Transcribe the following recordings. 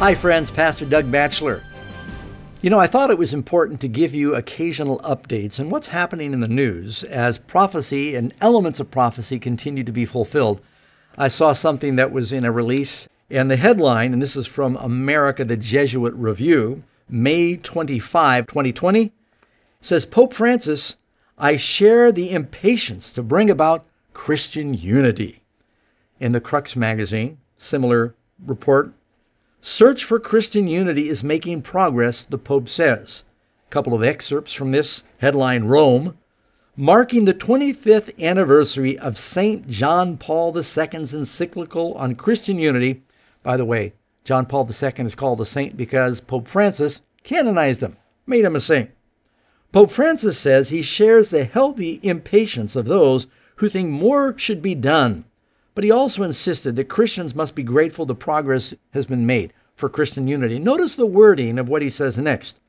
Hi, friends. Pastor Doug Batchelor. You know, I thought it was important to give you occasional updates on what's happening in the news as prophecy and elements of prophecy continue to be fulfilled. I saw something that was in a release, and the headline, and this is from America the Jesuit Review, May 25, 2020, says Pope Francis, I share the impatience to bring about Christian unity. In the Crux magazine, similar report Search for Christian unity is making progress, the Pope says. A couple of excerpts from this headline Rome, marking the 25th anniversary of St. John Paul II's encyclical on Christian unity. By the way, John Paul II is called a saint because Pope Francis canonized him, made him a saint. Pope Francis says he shares the healthy impatience of those who think more should be done but he also insisted that Christians must be grateful the progress has been made for Christian unity. Notice the wording of what he says next.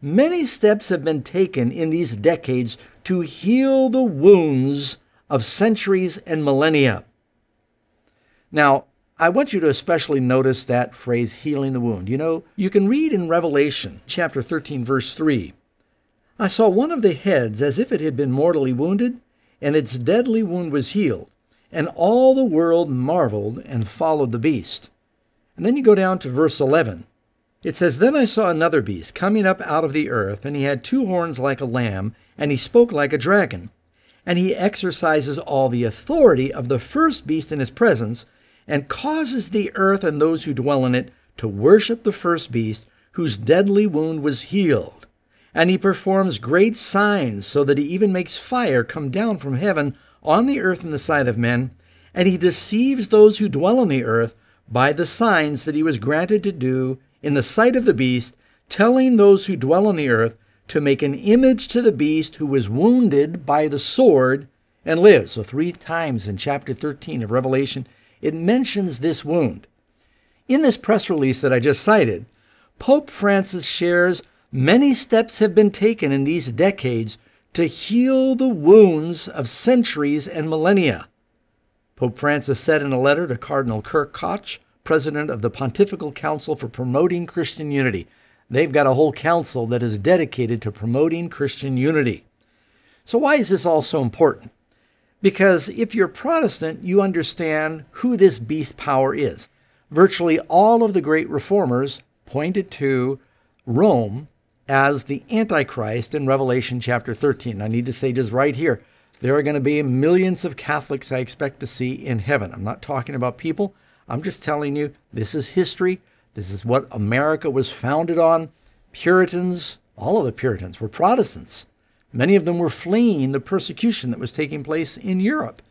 Many steps have been taken in these decades to heal the wounds of centuries and millennia. Now, I want you to especially notice that phrase, healing the wound. You know, you can read in Revelation chapter 13, verse 3 I saw one of the heads as if it had been mortally wounded, and its deadly wound was healed. And all the world marveled and followed the beast. And then you go down to verse 11. It says, Then I saw another beast coming up out of the earth, and he had two horns like a lamb, and he spoke like a dragon. And he exercises all the authority of the first beast in his presence, and causes the earth and those who dwell in it to worship the first beast, whose deadly wound was healed. And he performs great signs, so that he even makes fire come down from heaven on the earth in the sight of men, and he deceives those who dwell on the earth by the signs that he was granted to do in the sight of the beast, telling those who dwell on the earth to make an image to the beast who was wounded by the sword and lives. So, three times in chapter 13 of Revelation, it mentions this wound. In this press release that I just cited, Pope Francis shares many steps have been taken in these decades to heal the wounds of centuries and millennia. Pope Francis said in a letter to Cardinal Kurt Koch, president of the Pontifical Council for Promoting Christian Unity. They've got a whole council that is dedicated to promoting Christian unity. So, why is this all so important? Because if you're Protestant, you understand who this beast power is. Virtually all of the great reformers pointed to Rome as the Antichrist in Revelation chapter 13. I need to say just right here there are going to be millions of Catholics I expect to see in heaven. I'm not talking about people. I'm just telling you this is history. This is what America was founded on. Puritans, all of the Puritans were Protestants. Many of them were fleeing the persecution that was taking place in Europe.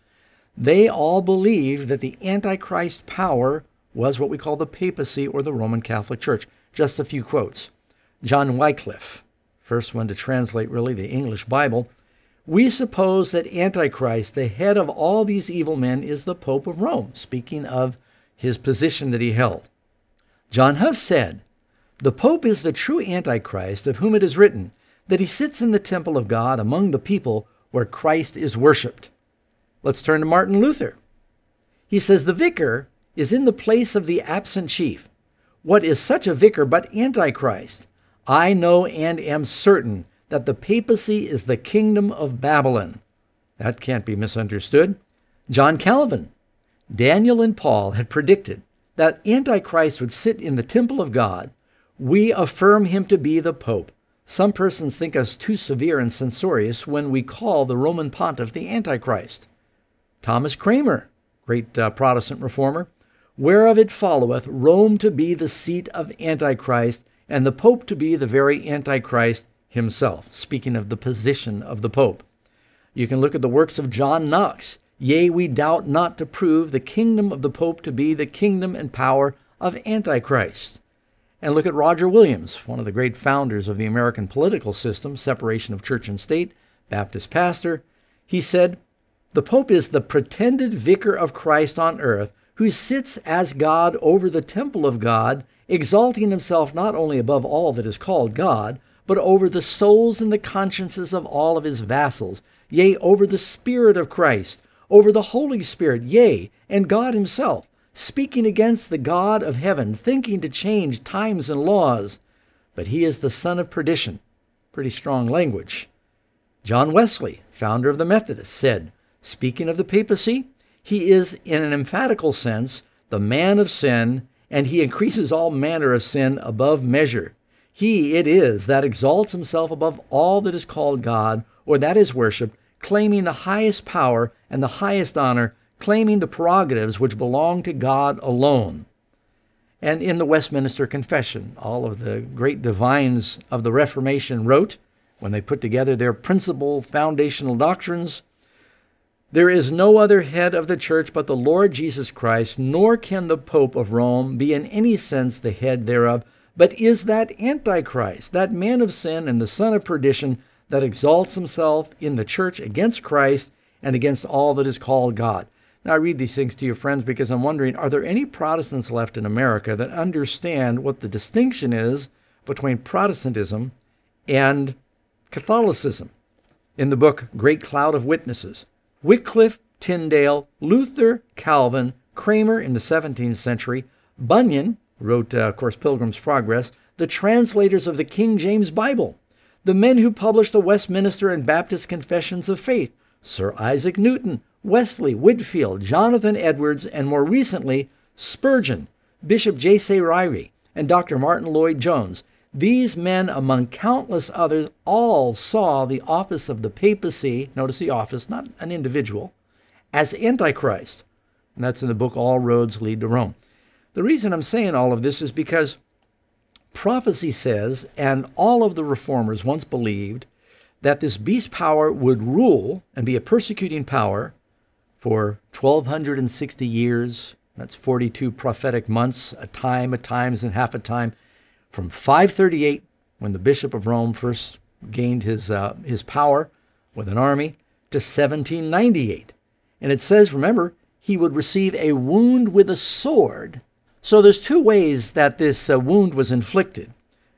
They all believed that the Antichrist power was what we call the papacy or the Roman Catholic Church. Just a few quotes. John Wycliffe, first one to translate really the English Bible, we suppose that Antichrist, the head of all these evil men, is the Pope of Rome, speaking of his position that he held. John Huss said, The Pope is the true Antichrist, of whom it is written that he sits in the temple of God among the people where Christ is worshiped. Let's turn to Martin Luther. He says, The vicar is in the place of the absent chief. What is such a vicar but Antichrist? I know and am certain that the papacy is the kingdom of Babylon. That can't be misunderstood. John Calvin, Daniel, and Paul had predicted that Antichrist would sit in the temple of God. We affirm him to be the Pope. Some persons think us too severe and censorious when we call the Roman pontiff the Antichrist. Thomas Cranmer, great uh, Protestant reformer, whereof it followeth Rome to be the seat of Antichrist, and the Pope to be the very Antichrist himself, speaking of the position of the Pope. You can look at the works of John Knox. Yea, we doubt not to prove the kingdom of the Pope to be the kingdom and power of Antichrist. And look at Roger Williams, one of the great founders of the American political system, separation of church and state, Baptist pastor. He said, The Pope is the pretended vicar of Christ on earth who sits as God over the temple of God exalting himself not only above all that is called God, but over the souls and the consciences of all of his vassals, yea, over the Spirit of Christ, over the Holy Spirit, yea, and God himself, speaking against the God of heaven, thinking to change times and laws. But he is the son of perdition. Pretty strong language. John Wesley, founder of the Methodists, said, speaking of the papacy, he is, in an emphatical sense, the man of sin, and he increases all manner of sin above measure. He it is that exalts himself above all that is called God or that is worshiped, claiming the highest power and the highest honor, claiming the prerogatives which belong to God alone. And in the Westminster Confession, all of the great divines of the Reformation wrote, when they put together their principal foundational doctrines, there is no other head of the church but the Lord Jesus Christ, nor can the Pope of Rome be in any sense the head thereof, but is that Antichrist, that man of sin and the son of perdition that exalts himself in the church against Christ and against all that is called God. Now, I read these things to you, friends, because I'm wondering are there any Protestants left in America that understand what the distinction is between Protestantism and Catholicism? In the book Great Cloud of Witnesses, Wycliffe, Tyndale, Luther, Calvin, Cranmer in the 17th century, Bunyan, wrote, uh, of course, Pilgrim's Progress, the translators of the King James Bible, the men who published the Westminster and Baptist Confessions of Faith, Sir Isaac Newton, Wesley, Whitefield, Jonathan Edwards, and more recently, Spurgeon, Bishop J.C. Ryle, and Dr. Martyn Lloyd-Jones, these men, among countless others, all saw the office of the papacy, notice the office, not an individual, as Antichrist. And that's in the book All Roads Lead to Rome. The reason I'm saying all of this is because prophecy says, and all of the reformers once believed, that this beast power would rule and be a persecuting power for 1260 years. That's 42 prophetic months, a time, a times, and half a time from 538, when the Bishop of Rome first gained his, uh, his power with an army, to 1798. And it says, remember, he would receive a wound with a sword. So there's two ways that this uh, wound was inflicted.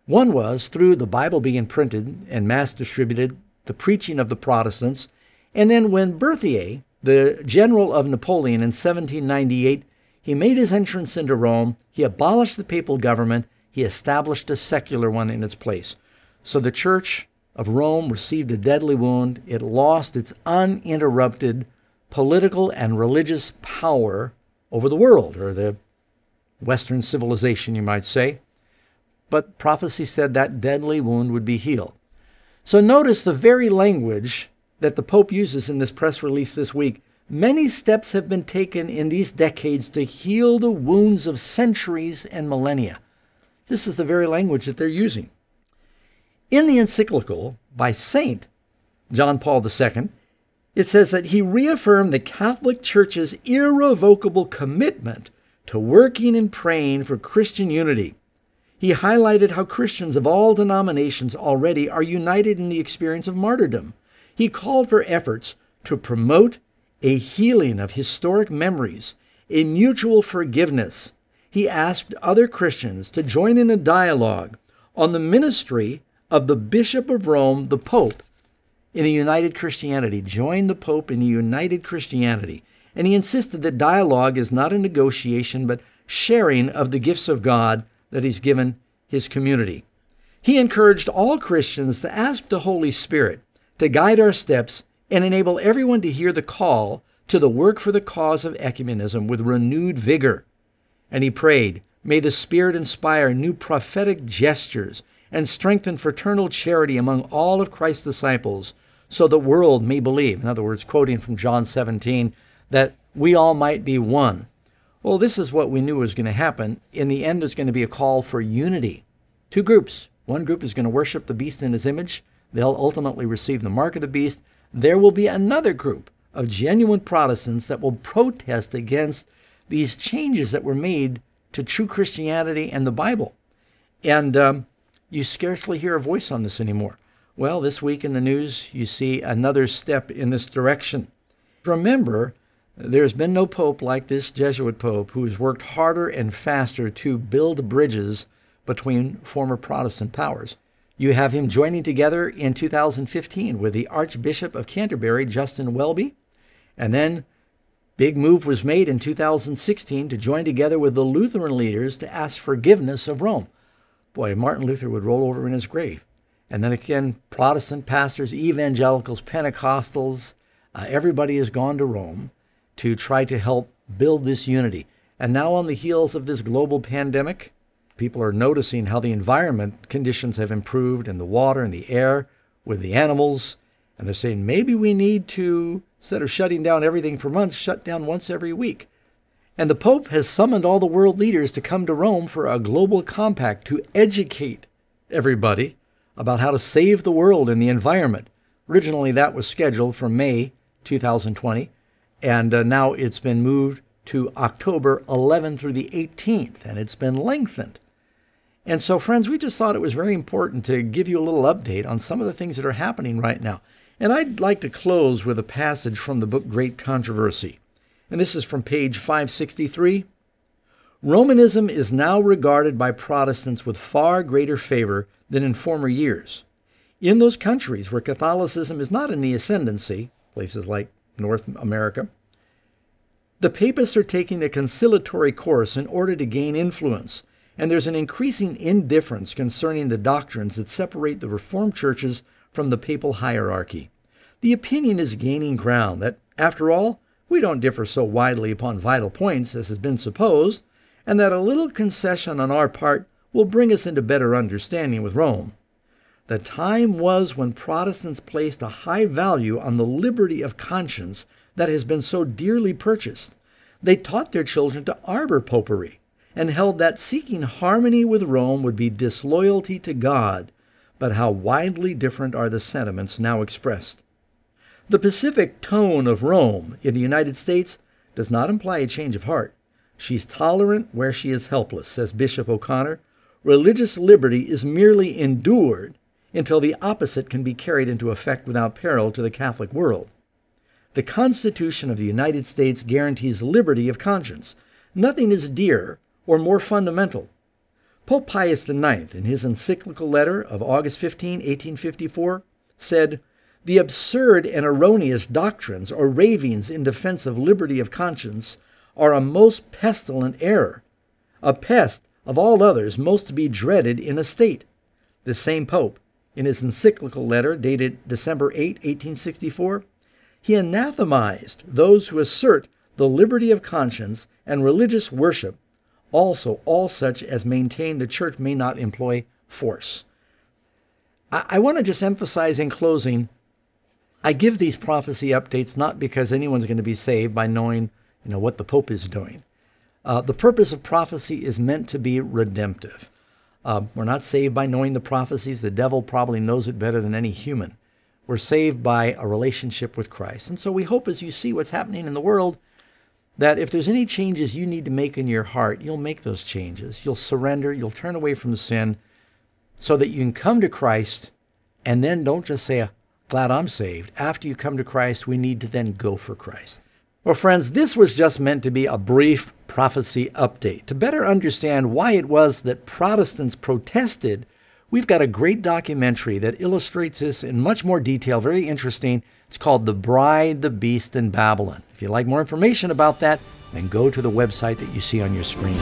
One was through the Bible being printed and mass distributed, the preaching of the Protestants, and then when Berthier, the general of Napoleon in 1798, he made his entrance into Rome, he abolished the papal government, he established a secular one in its place. So the Church of Rome received a deadly wound. It lost its uninterrupted political and religious power over the world, or the Western civilization, you might say. But prophecy said that deadly wound would be healed. So notice the very language that the Pope uses in this press release this week. Many steps have been taken in these decades to heal the wounds of centuries and millennia. This is the very language that they're using. In the encyclical by Saint John Paul II, it says that he reaffirmed the Catholic Church's irrevocable commitment to working and praying for Christian unity. He highlighted how Christians of all denominations already are united in the experience of martyrdom. He called for efforts to promote a healing of historic memories, a mutual forgiveness, he asked other Christians to join in a dialogue on the ministry of the Bishop of Rome, the Pope, in a united Christianity. Join the Pope in a united Christianity. And he insisted that dialogue is not a negotiation, but sharing of the gifts of God that he's given his community. He encouraged all Christians to ask the Holy Spirit to guide our steps and enable everyone to hear the call to the work for the cause of ecumenism with renewed vigor. And he prayed, May the Spirit inspire new prophetic gestures and strengthen fraternal charity among all of Christ's disciples, so the world may believe. In other words, quoting from John 17, that we all might be one. Well, this is what we knew was going to happen. In the end, there's going to be a call for unity. Two groups. One group is going to worship the beast in his image. They'll ultimately receive the mark of the beast. There will be another group of genuine Protestants that will protest against these changes that were made to true Christianity and the Bible. And um, you scarcely hear a voice on this anymore. Well, this week in the news, you see another step in this direction. Remember, there's been no pope like this Jesuit pope who has worked harder and faster to build bridges between former Protestant powers. You have him joining together in 2015 with the Archbishop of Canterbury, Justin Welby, and then Big move was made in 2016 to join together with the Lutheran leaders to ask forgiveness of Rome. Boy, Martin Luther would roll over in his grave. And then again, Protestant pastors, evangelicals, Pentecostals, uh, everybody has gone to Rome to try to help build this unity. And now, on the heels of this global pandemic, people are noticing how the environment conditions have improved in the water and the air with the animals. And they're saying maybe we need to Instead of shutting down everything for months, shut down once every week. And the Pope has summoned all the world leaders to come to Rome for a global compact to educate everybody about how to save the world and the environment. Originally, that was scheduled for May 2020, and uh, now it's been moved to October 11 through the 18th, and it's been lengthened. And so, friends, we just thought it was very important to give you a little update on some of the things that are happening right now. And I'd like to close with a passage from the book Great Controversy. And this is from page 563. Romanism is now regarded by Protestants with far greater favor than in former years. In those countries where Catholicism is not in the ascendancy, places like North America, the papists are taking a conciliatory course in order to gain influence, and there's an increasing indifference concerning the doctrines that separate the Reformed churches from the papal hierarchy. The opinion is gaining ground that, after all, we don't differ so widely upon vital points as has been supposed, and that a little concession on our part will bring us into better understanding with Rome. The time was when Protestants placed a high value on the liberty of conscience that has been so dearly purchased. They taught their children to arbor popery and held that seeking harmony with Rome would be disloyalty to God but how widely different are the sentiments now expressed. The pacific tone of Rome in the United States does not imply a change of heart. She's tolerant where she is helpless, says Bishop O'Connor. Religious liberty is merely endured until the opposite can be carried into effect without peril to the Catholic world. The Constitution of the United States guarantees liberty of conscience. Nothing is dearer or more fundamental Pope Pius IX, in his encyclical letter of August 15, 1854, said, The absurd and erroneous doctrines or ravings in defense of liberty of conscience are a most pestilent error, a pest of all others most to be dreaded in a state. The same Pope, in his encyclical letter dated December 8, 1864, he anathematized those who assert the liberty of conscience and religious worship also all such as maintain the church may not employ force. I, I want to just emphasize in closing I give these prophecy updates not because anyone's going to be saved by knowing you know, what the Pope is doing. Uh, the purpose of prophecy is meant to be redemptive. Uh, we're not saved by knowing the prophecies. The devil probably knows it better than any human. We're saved by a relationship with Christ. And so we hope as you see what's happening in the world, that if there's any changes you need to make in your heart, you'll make those changes. You'll surrender, you'll turn away from sin so that you can come to Christ and then don't just say, ah, Glad I'm saved. After you come to Christ, we need to then go for Christ. Well, friends, this was just meant to be a brief prophecy update. To better understand why it was that Protestants protested, we've got a great documentary that illustrates this in much more detail, very interesting. It's called The Bride, the Beast, and Babylon. If you'd like more information about that, then go to the website that you see on your screen.